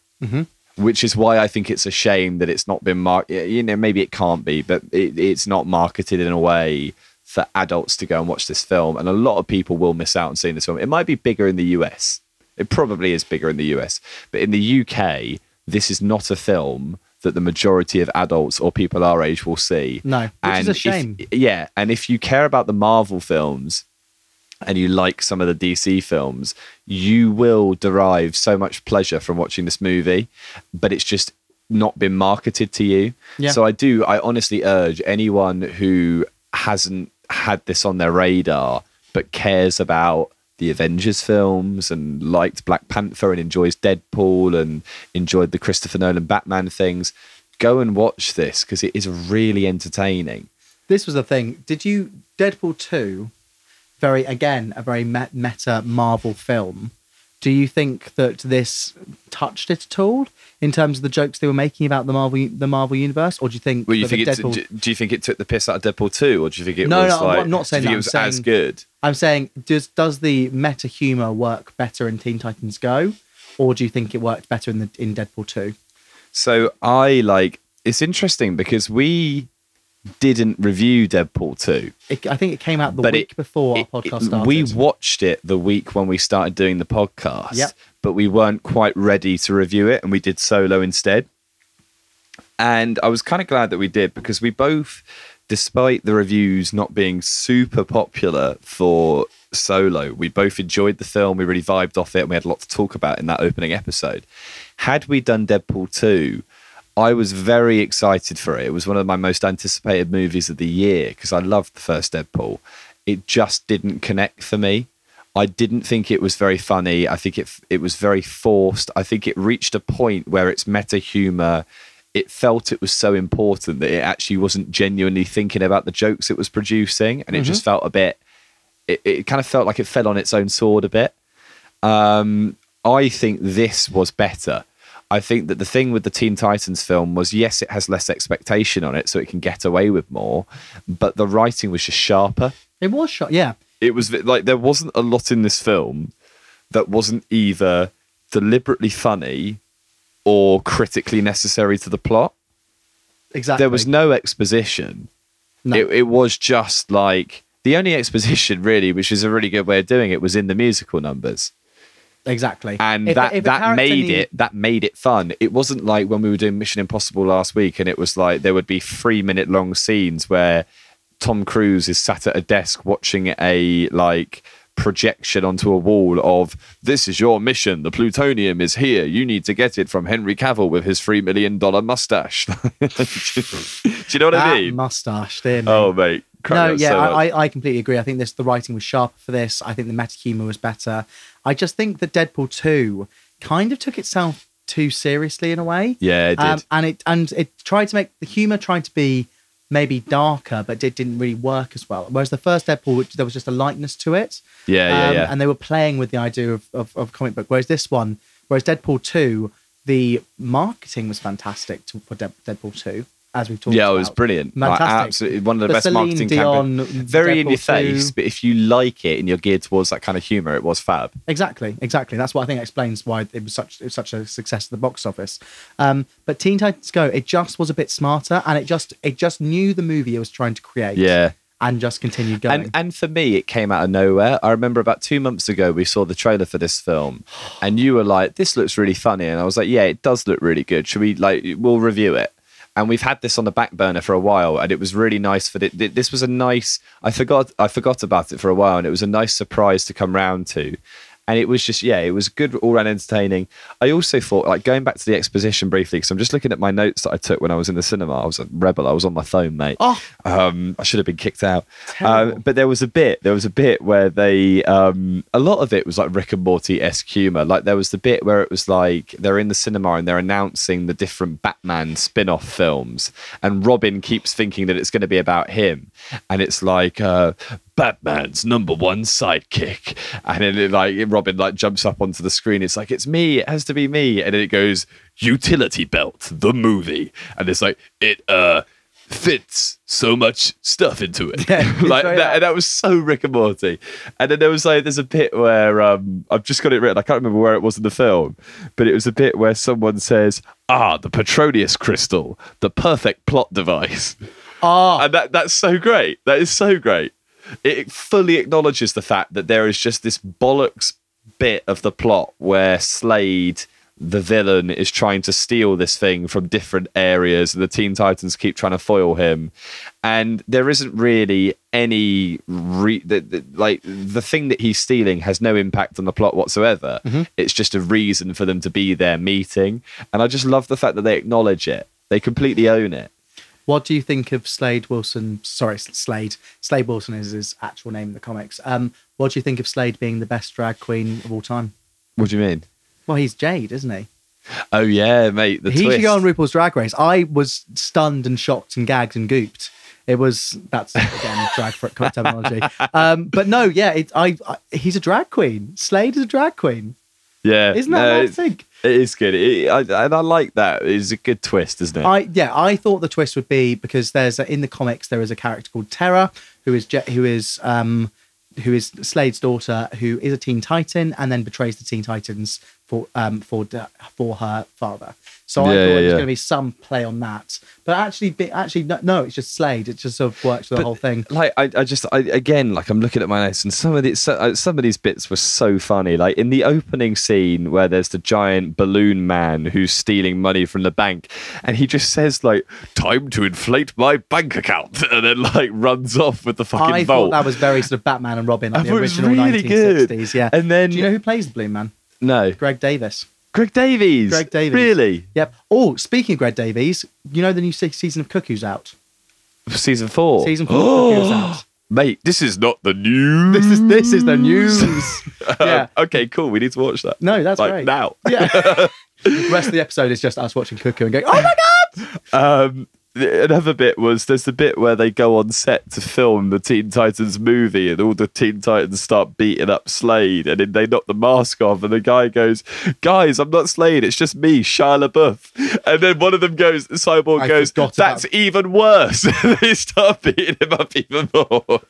Which is why I think it's a shame that it's not been mark. You know, maybe it can't be, but it, it's not marketed in a way for adults to go and watch this film. And a lot of people will miss out on seeing this film. It might be bigger in the US. It probably is bigger in the US, but in the UK, this is not a film that the majority of adults or people our age will see. No, which is a if- shame. yeah, and if you care about the Marvel films and you like some of the DC films, you will derive so much pleasure from watching this movie, but it's just not been marketed to you. Yeah. So I do, I honestly urge anyone who hasn't had this on their radar but cares about the Avengers films and liked Black Panther and enjoys Deadpool and enjoyed the Christopher Nolan Batman things, go and watch this because it is really entertaining. This was the thing. Did you Deadpool two? Very again a very meta Marvel film. Do you think that this touched it at all in terms of the jokes they were making about the Marvel the Marvel universe, or do you think? Well, you think it, Deadpool- do, do you think it took the piss out of Deadpool two, or do you think it No, was no, I'm not- saying that. it was as good? I'm saying, does does the meta humor work better in Teen Titans Go, or do you think it worked better in the in Deadpool two? So I like. It's interesting because we didn't review Deadpool two. It, I think it came out the But week it- before It- our podcast started. We watched it the week when we started doing the podcast. Yep. But we weren't quite ready to review it, and we did solo instead. And I was kind of glad that we did because we both, despite the reviews not being super popular for solo, we both enjoyed the film. We really vibed off it, and we had a lot to talk about in that opening episode. Had we done Deadpool 2, I was very excited for it. It was one of my most anticipated movies of the year because I loved the first Deadpool. It just didn't connect for me. I didn't think it was very funny. I think it it was very forced. I think it reached a point where its meta humor it felt it was so important that it actually wasn't genuinely thinking about the jokes it was producing and it just felt a bit it, it kind of felt like it fell on its own sword a bit um, I think this was better. I think that the thing with the Teen Titans film was yes, it has less expectation on it, so it can get away with more, but the writing was just sharper. it was sharp, Yeah, It was like there wasn't a lot in this film that wasn't either deliberately funny or critically necessary to the plot. exactly. There was no exposition. No. It, it was just like the only exposition, really, which is a really good way of doing it, was in the musical numbers. Exactly, and If- that if that made it that made it fun. It wasn't like when we were doing Mission Impossible last week, and it was like there would be three minute long scenes where Tom Cruise is sat at a desk watching a like projection onto a wall of this is your mission the plutonium is here you need to get it from henry cavill with his three million dollar mustache [LAUGHS] do you know what i mean mustache, me. oh mate no, yeah, so. I, I I completely agree. I think this the writing was sharper for this. I think the meta humor was better. I just think that Deadpool two kind of took itself too seriously in a way. yeah it did Um, and it and it tried to make the humor tried to be maybe darker, but it didn't really work as well. Whereas the first Deadpool, which, there was just a lightness to it. yeah yeah Um, yeah And they were playing with the idea of, of, of comic book. Whereas this one, whereas Deadpool 2, the marketing was fantastic to, for Dead- Deadpool 2, as we've talked yeah, about. it was brilliant. Like, absolutely, one of the, The best Celine marketing Dion, campaigns. Very in your face, 2. but if you like it and you're geared towards that kind of humor, it was fab. Exactly, exactly. That's what I think explains why it was such it was such a success at the box office. Um, but Teen Titans Go, it just was a bit smarter, and it just it just knew the movie it was trying to create. Yeah. and just continued going. And and for me, it came out of nowhere. I remember about two months ago, we saw the trailer for this film, and you were like, "This looks really funny," and I was like, "Yeah, it does look really good. Should we like we'll review it?" And we've had this on the back burner for a while, and it was really nice for it. This was a nice. I forgot. I forgot about it for a while, and it was a nice surprise to come round to. And it was just, yeah, it was good, all round entertaining. I also thought, like, going back to the exposition briefly, because I'm just looking at my notes that I took when I was in the cinema. I was a rebel. I was on my phone, mate. Oh. Um, I should have been kicked out. Um, but there was a bit, there was a bit where they, um, a lot of it was like Rick and Morty esque humor. Like there was the bit where it was like they're in the cinema and they're announcing the different Batman spin off films, and Robin keeps thinking that it's going to be about him, and it's like. Uh, Batman's number one sidekick, and then it, like Robin like jumps up onto the screen. It's like it's me. It has to be me, and then it goes utility belt, the movie, and it's like it uh fits so much stuff into it. Yeah, [LAUGHS] like that, and that was so Rick and Morty. And then there was like there's a bit where um I've just got it written. I can't remember where it was in the film, but it was a bit where someone says, "Ah, the Petronius crystal, the perfect plot device." oh, and that that's so great. That is so great. It fully acknowledges the fact that there is just this bollocks bit of the plot where Slade, the villain, is trying to steal this thing from different areas, and the Teen Titans keep trying to foil him. And there isn't really any re- the, the, like the thing that he's stealing has no impact on the plot whatsoever. Mm-hmm. It's just a reason for them to be there meeting, and I just love the fact that they acknowledge it. They completely own it. What do you think of Slade Wilson? Sorry, Slade. Slade Wilson is his actual name in the comics. Um, what do you think of Slade being the best drag queen of all time? What do you mean? Well, he's Jade, isn't he? Oh yeah, mate. The he twist. should go on RuPaul's Drag Race. I was stunned and shocked and gagged and gooped. It was that's [LAUGHS] again drag for terminology. Um, but no, yeah, it, I, I he's a drag queen. Slade is a drag queen. yeah, Isn't that no, what I it- is good, it, I, and I like that. It's a good twist, isn't it? I yeah, I thought the twist would be because there's a, in the comics there is a character called Terra who is Je- who is um who is Slade's daughter who is a Teen Titan and then betrays the Teen Titans for um for for her father. So I Yeah, thought yeah, there was yeah. going to be some play on that, but actually, actually no, no, it's just Slade. It just sort of works for the But- whole thing. like I, I just I, again like I'm looking at my notes and some of these so, uh, some of these bits were so funny like in the opening scene where there's the giant balloon man who's stealing money from the bank and he just says like time to inflate my bank account [LAUGHS] and then like runs off with the fucking I vault thought that was very sort of Batman and Robin, like I the it original really 1960s. good. Yeah, And then- do you know who plays the Blue Man? no Greg Davies. Greg Davies Greg Davies. really Yep. Oh, speaking of Greg Davies, you know the new se- season of Cuckoo's out. season four Season four of Cuckoo's [GASPS] out. mate this is not the news This is this is the [LAUGHS] news. [LAUGHS] yeah. okay cool we need to watch that No, that's right. like great. now Yeah. [LAUGHS] the rest of the episode is just us watching Cuckoo and going, "Oh my god!" Um, another bit was there's the bit where they go on set to film the Teen Titans movie, and all the Teen Titans start beating up Slade, and then they knock the mask off, and the guy goes, "Guys, I'm not Slade. It's just me, Shia LaBeouf." And then one of them goes, Cyborg I goes, "That's about- even worse." and [LAUGHS] they start beating him up even more.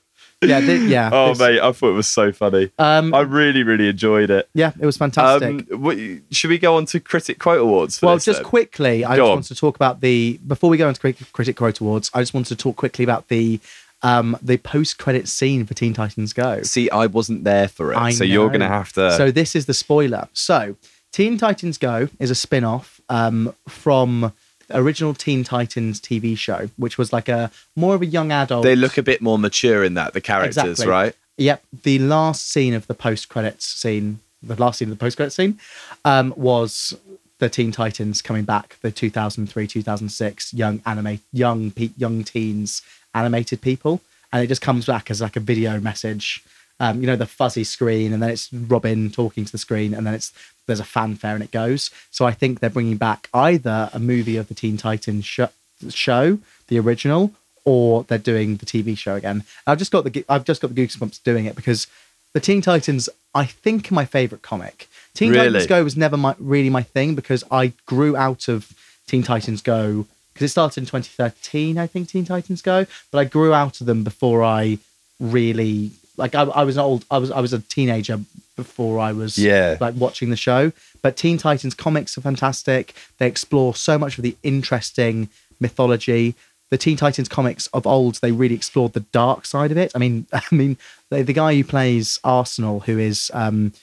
Yeah, yeah. Oh mate, I thought it was so funny. Um, I really, really enjoyed it. yeah, it was fantastic. Um, what, should we go on to Critic Quote Awards? Well, just then? quickly, I Go just on. wanted to talk about the before we go into Critic, Critic Quote Awards. I just wanted to talk quickly about the um the post credit scene for Teen Titans Go. See, I wasn't there for it, I so you're gonna have to. So this is the spoiler. So Teen Titans Go is a spin-off um, from original Teen Titans TV show, which was like a more of a young adult. they look a bit more mature in that the characters, Exactly. right? Yep. The last scene of the post credits scene, the last scene of the post credits scene, um, was the Teen Titans coming back, the 2003 2006 young anime, young young teens animated people, and it just comes back as like a video message. Um, you know the fuzzy screen, and then it's Robin talking to the screen, and then it's there's a fanfare and it goes. So I think they're bringing back either a movie of the Teen Titans sho- show, the original, or they're doing the TV show again. I've just got the I've just got the goosebumps doing it because the Teen Titans I think are my favorite comic. Teen Really? Titans Go was never my, really my thing because I grew out of Teen Titans Go because it started in 2013 I think Teen Titans Go, but I grew out of them before I really like I, I was an old I was I was a teenager before I was Yeah. like watching the show. But Teen Titans comics are fantastic. They explore so much of the interesting mythology. The Teen Titans comics of old, they really explored the dark side of it. I mean, [LAUGHS] I mean, the, the guy who plays Arsenal, who is um,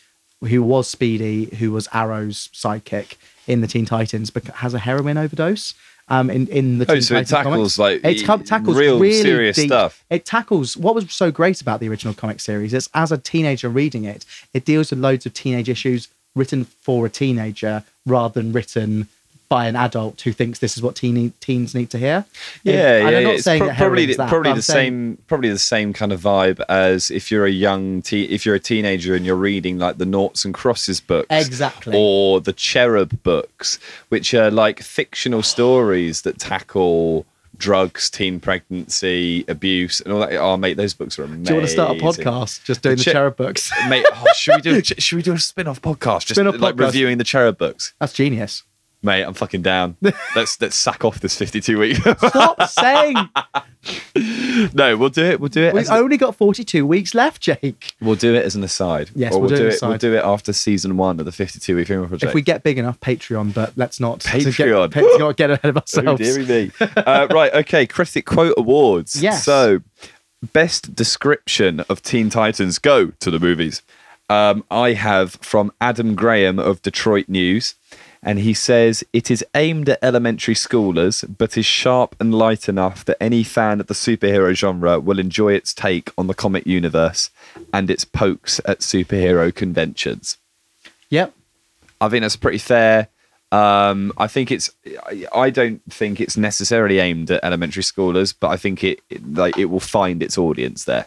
who was Speedy, who was Arrow's sidekick in the Teen Titans, but has a heroin overdose. Um, in in the Oh, so it tackles, comics. like, it tackles real really serious deep- stuff. It tackles what was so great about the original comic series is as a teenager reading it, it deals with loads of teenage issues written for a teenager rather than written by an adult who thinks this is what teen, teens need to hear. Yeah, And yeah, I'm not saying pro- probably the, that, probably the saying- same probably the same kind of vibe as if you're a young te- if you're a teenager and you're reading like the Noughts and Crosses books, Exactly. or the Cherub books, which are like fictional stories that tackle drugs, teen pregnancy, abuse, and all that. Oh, mate, those books are amazing. Do you want to start a podcast just doing the, che- cherub books? Mate, oh, should we do a, should we do a spin-off podcast? [LAUGHS] Just Spin-off like podcast. reviewing the Cherub books. That's genius. Mate, I'm fucking down. [LAUGHS] let's let's sack off this 52 week. Stop saying [LAUGHS] no, we'll do it. We'll do it. we've only got 42 weeks left, Jake. We'll do it as an aside. Yes, or we'll do it do it. aside. We'll do it after season one of the 52 week film project. If we get big enough, Patreon, but let's not to Patreon. Get, get ahead of [LAUGHS] oh, ourselves. dearie me. uh, right. Okay. Critic quote awards. Yes. So, best description of Teen Titans. Go to the movies. Um, I have from Adam Graham of Detroit News. And he says it is aimed at elementary schoolers, but is sharp and light enough that any fan of the superhero genre will enjoy its take on the comic universe and its pokes at superhero conventions. Yep. I think that's pretty fair. Um, I think it's. I- don't think it's necessarily aimed at elementary schoolers, but I think it, it like it will find its audience there.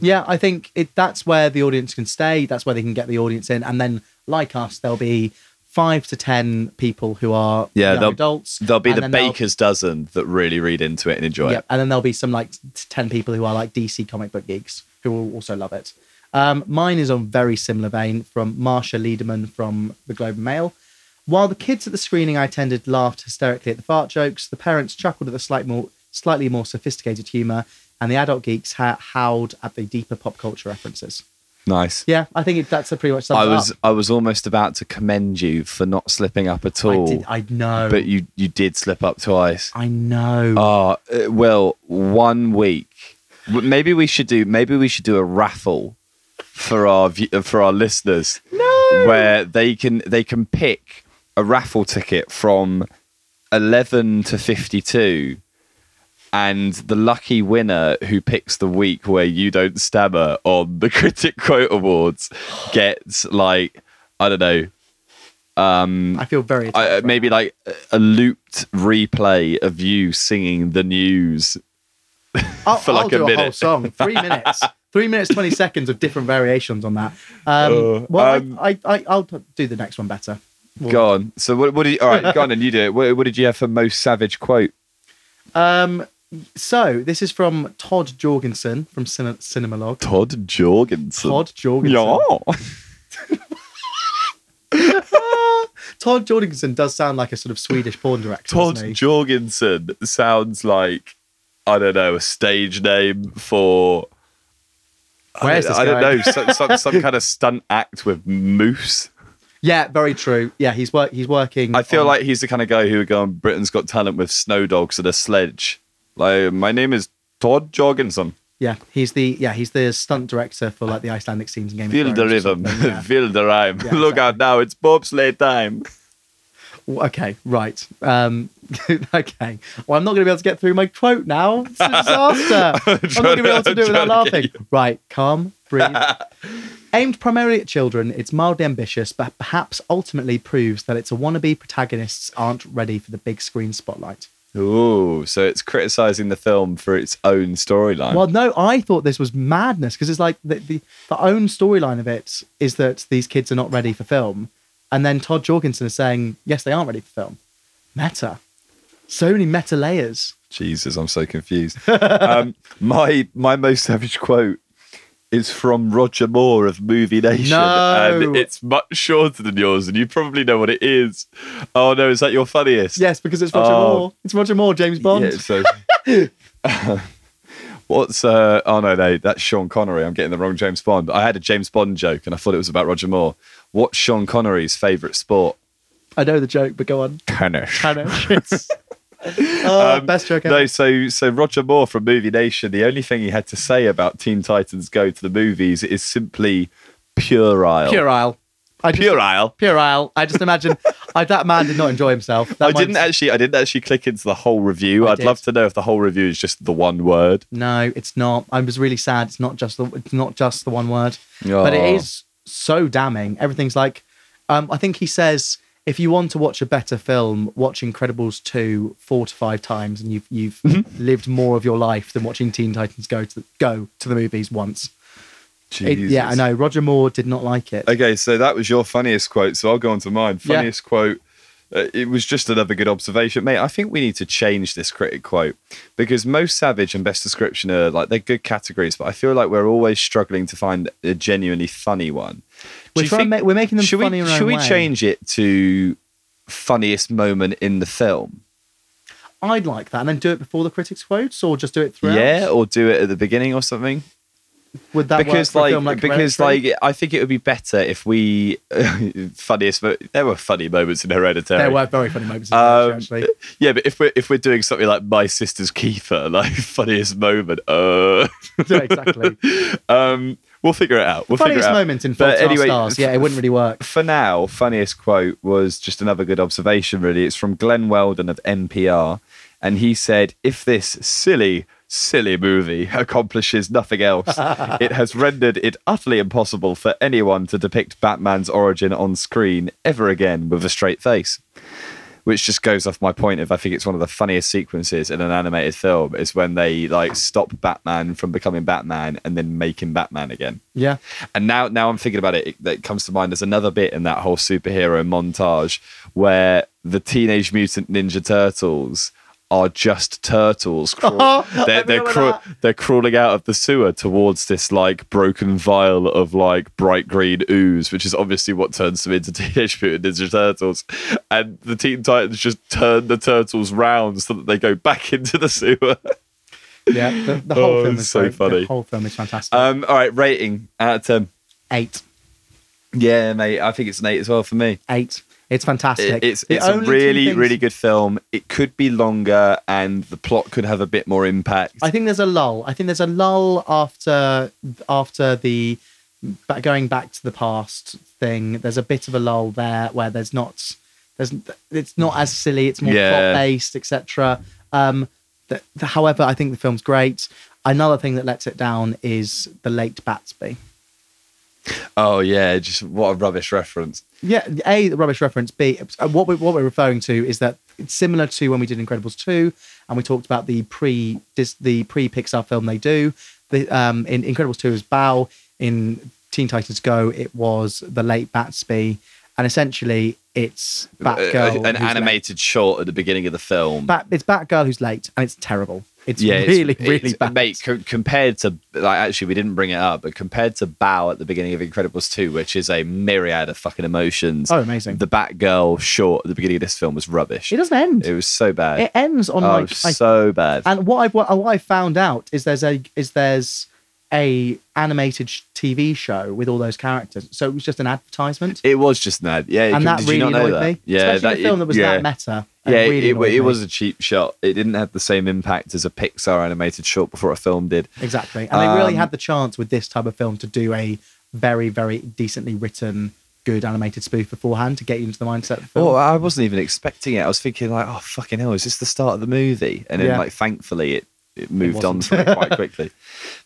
Yeah, I think it, that's where the audience can stay. That's where they can get the audience in, and then, like us, there'll be five to ten people who are Yeah, young adults. There'll be the baker's dozen that really read into it and enjoy Yep, it. and then there'll be some like ten people who are like DC comic book geeks who will also love it. Um, mine is on very similar vein from Marsha Lederman from the Globe and Mail. While the kids at the screening I attended laughed hysterically at the fart jokes, the parents chuckled at the slight more, slightly more sophisticated humour, and the adult geeks ha- howled at the deeper pop culture references. Nice. Yeah, I think it, that's a pretty much sums I was up. I was almost about to commend you for not slipping up at I, all, did, I know. but you you did slip up twice. I know. Oh, uh, well, one week. Maybe we should do. Maybe we should do a raffle for our for our listeners, no. where they can they can pick a raffle ticket from eleven to fifty two, and the lucky winner who picks the week where you don't stammer on the [LAUGHS] Critic Quote Awards gets like I don't know I feel very. I, right maybe now. like a looped replay of you singing the news. I'll, [LAUGHS] for I'll like a do a, whole song, three [LAUGHS] minutes, three minutes twenty seconds of different variations on that. Um, Uh, well, um, I, I, I, I'll do the next one better. Well, Go on. So what? What did you? All right, go on and you do it. What, what did you have for most savage quote? Um, so this is from Todd Jorgenson from Cine- Cinemalogue. Todd Jorgenson. Todd Jorgenson. Yeah. [LAUGHS] Todd Jorgenson does sound like a sort of Swedish porn director. Todd? Jorgenson sounds like I don't know a stage name for. Where's I this don't, I don't know some, some some kind of stunt act with moose. yeah, very true. Yeah, he's work. He's working. I feel on- like he's the kind of guy who would go on Britain's Got Talent with snow dogs and a sledge. Like, my name is Todd Jorgenson. yeah, he's the yeah he's the stunt director for like the Icelandic scenes in Game Feel of the Thrones. or rhythm, yeah. [LAUGHS] feel the rhyme. Yeah, Look out now, it's bobsleigh time. Okay, right. Um, [LAUGHS] okay. Well, I'm not going to be able to get through my quote now. It's a disaster. [LAUGHS] I'm not going to be able to do it without laughing. Right, calm, breathe. Aimed primarily at children, it's mildly ambitious, but perhaps ultimately proves that its a wannabe protagonists aren't ready for the big screen spotlight. Ooh, so it's criticizing the film for its own storyline. Well, no, I thought this was madness because it's like the, the, the own storyline of it is that these kids are not ready for film. And then Todd Jorgenson is saying, yes, they aren't ready for film. Meta. So many meta layers. Jesus, I'm so confused. [LAUGHS] um, my my most savage quote is from Roger Moore of Movie Nation, No. and it's much shorter than yours, and you probably know what it is. Oh no, is that your funniest? Yes, because it's Roger Oh. Moore. It's Roger Moore, James Bond. Yeah, so [LAUGHS] what's uh oh no no that's Sean Connery. I'm getting the wrong James Bond. I had a James Bond joke and I thought it was about Roger Moore. What's Sean Connery's favourite sport? I know the joke, but go on. Tennis. Tennis. [LAUGHS] [LAUGHS] [LAUGHS] oh, best joke ever. Um, No, so so Roger Moore from Movie Nation. The only thing he had to say about Teen Titans Go to the movies is simply puerile. Puerile. I just, Puerile. Puerile. I just imagine [LAUGHS] I, that man did not enjoy himself. That I didn't actually. I didn't actually click into the whole review. I I'd did. love to know if the whole review is just the one word. No, it's not. I was really sad. It's not just the. It's not just the one word, but it Oh. so damning. Everything's like, um, I think he says, if you want to watch a better film, watch Incredibles two four to five times, and you've you've Mm-hmm. lived more of your life than watching Teen Titans go to the, go to the movies once. It- yeah, I know. Roger Moore did not like it. Okay, so that was your funniest quote. So I'll go on to mine. Yeah. Funniest quote. Uh, it was just another good observation, mate. I think we need to change this critic quote because most savage and best description are like they're good categories, but I feel like we're always struggling to find a genuinely funny one. We're trying think- ma- we're making them should funny we should we way. change it to funniest moment in the film? I'd like that, and then do it before the critics' quotes, or just do it throughout. Yeah, or do it at the beginning or something? would that because work for a like, film like because Hereditary? like I think it would be better if we [LAUGHS] funniest there were funny moments in Hereditary. there were very funny moments in Hereditary, Um, actually. yeah, but if we're if we're doing something like my sister's keeper, [LAUGHS] like funniest moment, uh, Yeah, exactly. [LAUGHS] um, we'll figure it out. We'll figure Funniest out. moment in Fault anyway, Stars. Yeah, it wouldn't really work. [LAUGHS] For now, funniest quote was just another good observation. Really, it's from Glenn Weldon of NPR, and he said, "If this silly." Silly movie [LAUGHS] accomplishes nothing else. [LAUGHS] it has rendered it utterly impossible for anyone to depict Batman's origin on screen ever again with a straight face which just goes off my point of I think it's one of the funniest sequences in an animated film is when they like stop Batman from becoming Batman and then make him Batman again. Yeah. And now now I'm thinking about it, it, it comes to mind there's another bit in that whole superhero montage where the Teenage Mutant Ninja Turtles are just turtles. Crawl- [LAUGHS] they're they're, craw- that. they're crawling out of the sewer towards this like broken vial of like bright green ooze, which is obviously what turns them into [LAUGHS] Teenage Mutant Ninja Turtles. And the Teen Titans just turn the turtles round so that they go back [LAUGHS] into the sewer. Yeah. The, the whole Oh, film is so great. funny. The whole film is fantastic. Um, all right, rating out of ten. eight. Yeah, mate, I think it's an eight as well for me. Eight. It's fantastic. It- it's it's a really things- really good film. It could be longer, and the plot could have a bit more impact. I think there's a lull. I think there's a lull after after the going back to the past thing. There's a bit of a lull there where there's not there's it's not as silly. It's more Yeah. plot based, etc. Um, however, I think the film's great. Another thing that lets it down is the late Batsby. Oh yeah, just what a rubbish reference. Yeah, a rubbish reference. B uh, what we what we're referring to is that it's similar to when we did Incredibles two, and we talked about the pre dis, the pre Pixar film they do. The um in Incredibles two is Bao. In Teen Titans Go, it was the late Batsby, and essentially it's Batgirl. Uh, an who's late. animated short at the beginning of the film. Bat, it's Batgirl who's late, and it's terrible. It's yeah, it's- really it's- really bad. Mate, co- compared to like actually we didn't bring it up, but compared to Bao at the beginning of Incredibles two, which is a myriad of fucking emotions. Oh, amazing. The Batgirl short at the beginning of this film was rubbish. it doesn't end. It was so bad. It ends on oh, like was I so bad. And what I've what, what I found out is there's a is there's a animated sh- TV show with all those characters. So it was just an advertisement, it was just mad. Yeah, and that really you not know annoyed that? me. Yeah, Especially a film that was yeah. that meta. Yeah, it really it, it was a cheap shot. It didn't have the same impact as a Pixar animated short before a film did. exactly, and they really Um, had the chance with this type of film to do a very very decently written, good animated spoof beforehand to get you into the mindset. Oh, I wasn't even expecting it. I was thinking like, oh fucking hell, is this the start of the movie? And then Yeah. like, thankfully, it it moved on wasn't. from it quite [LAUGHS] quickly.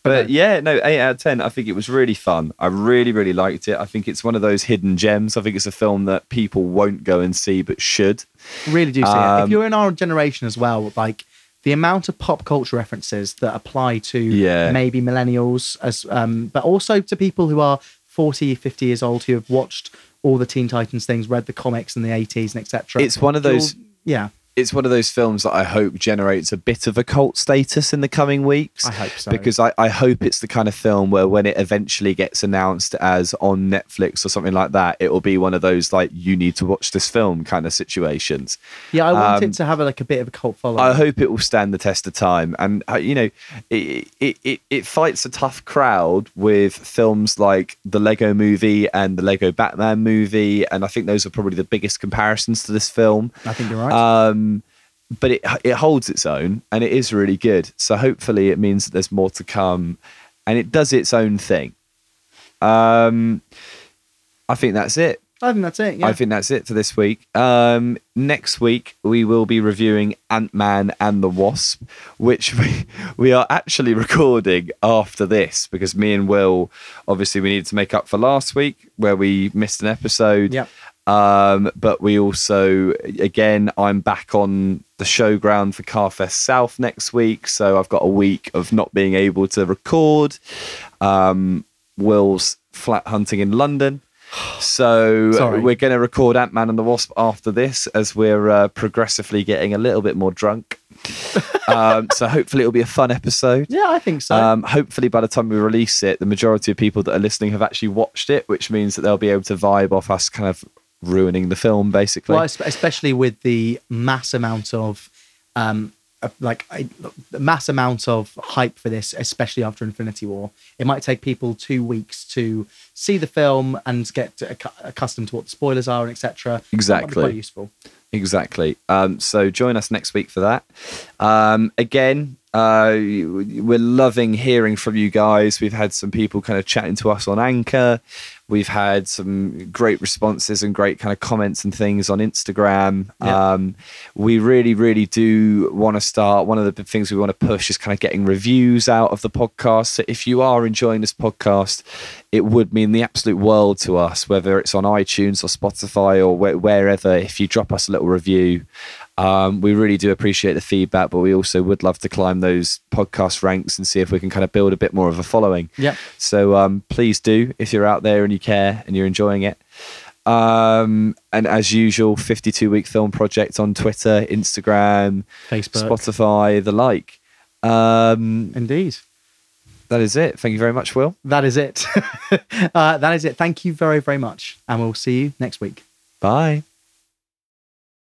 But yeah, no, eight out of ten. I think it was really fun. I really, really liked it. I think it's one of those hidden gems. I think it's a film that people won't go and see but should. really do see it. If um, you're in our generation as well, like the amount of pop culture references that apply to Yeah. maybe millennials, as um, but also to people who are 40, 50 years old who have watched all the Teen Titans things, read the comics in the 80s and etc. It's one of those- Yeah, It's one of those films that I hope generates a bit of a cult status in the coming weeks. I hope so. because I, I hope it's the kind of film where when it eventually gets announced as on Netflix or something like that, it will be one of those like you need to watch this film kind of situations. yeah, I want Um, it to have a, like a bit of a cult following. I hope it will stand the test of time, and uh, you know, it, it it it fights a tough crowd with films like the Lego Movie and the Lego Batman movie, and I think those are probably the biggest comparisons to this film. I think you're right. Um, but it it holds its own, and it is really good. So hopefully, it means that there's more to come, and it does its own thing. Um, I think that's it. I think that's it. Yeah. I think that's it for this week. Um, next week we will be reviewing Ant Man and the Wasp, which we [LAUGHS] we are actually recording after this because me and Will obviously we needed to make up for last week where we missed an episode. Yep. Um, but we also again I'm back on the showground for Carfest South next week, so I've got a week of not being able to record. Um, Will's flat hunting in London. [SIGHS] So Sorry. we're going to record Ant Man and the Wasp after this as we're uh, progressively getting a little bit more drunk. [LAUGHS] um, so hopefully it'll be a fun episode. yeah, I think so. Um, hopefully by the time we release it, the majority of people that are listening have actually watched it, which means that they'll be able to vibe off us kind of ruining the film, basically. well, especially with the mass amount of um like a mass amount of hype for this especially after infinity war it might take people two weeks to see the film and get accustomed to what the spoilers are and etc Exactly. quite useful Exactly. Um, so join us next week for that. Um, again, uh, we're loving hearing from you guys. We've had some people kind of chatting to us on Anchor. We've had some great responses and great kind of comments and things on Instagram. Yeah. Um, we really, really do want to start. One of the things we want to push is kind of getting reviews out of the podcast. So if you are enjoying this podcast, it would mean the absolute world to us, whether it's on iTunes or Spotify or wh- wherever. If you drop us a little review, um, we really do appreciate the feedback, but we also would love to climb those podcast ranks and see if we can kind of build a bit more of a following. Yep. So um, please do if you're out there and you care and you're enjoying it. Um, and as usual, 52 week film project on Twitter, Instagram, Facebook. Spotify, the like. Um, Indeed. that is it. Thank you very much, Will. That is it. [LAUGHS] uh, that is it. Thank you very, very much. And we'll see you next week. Bye.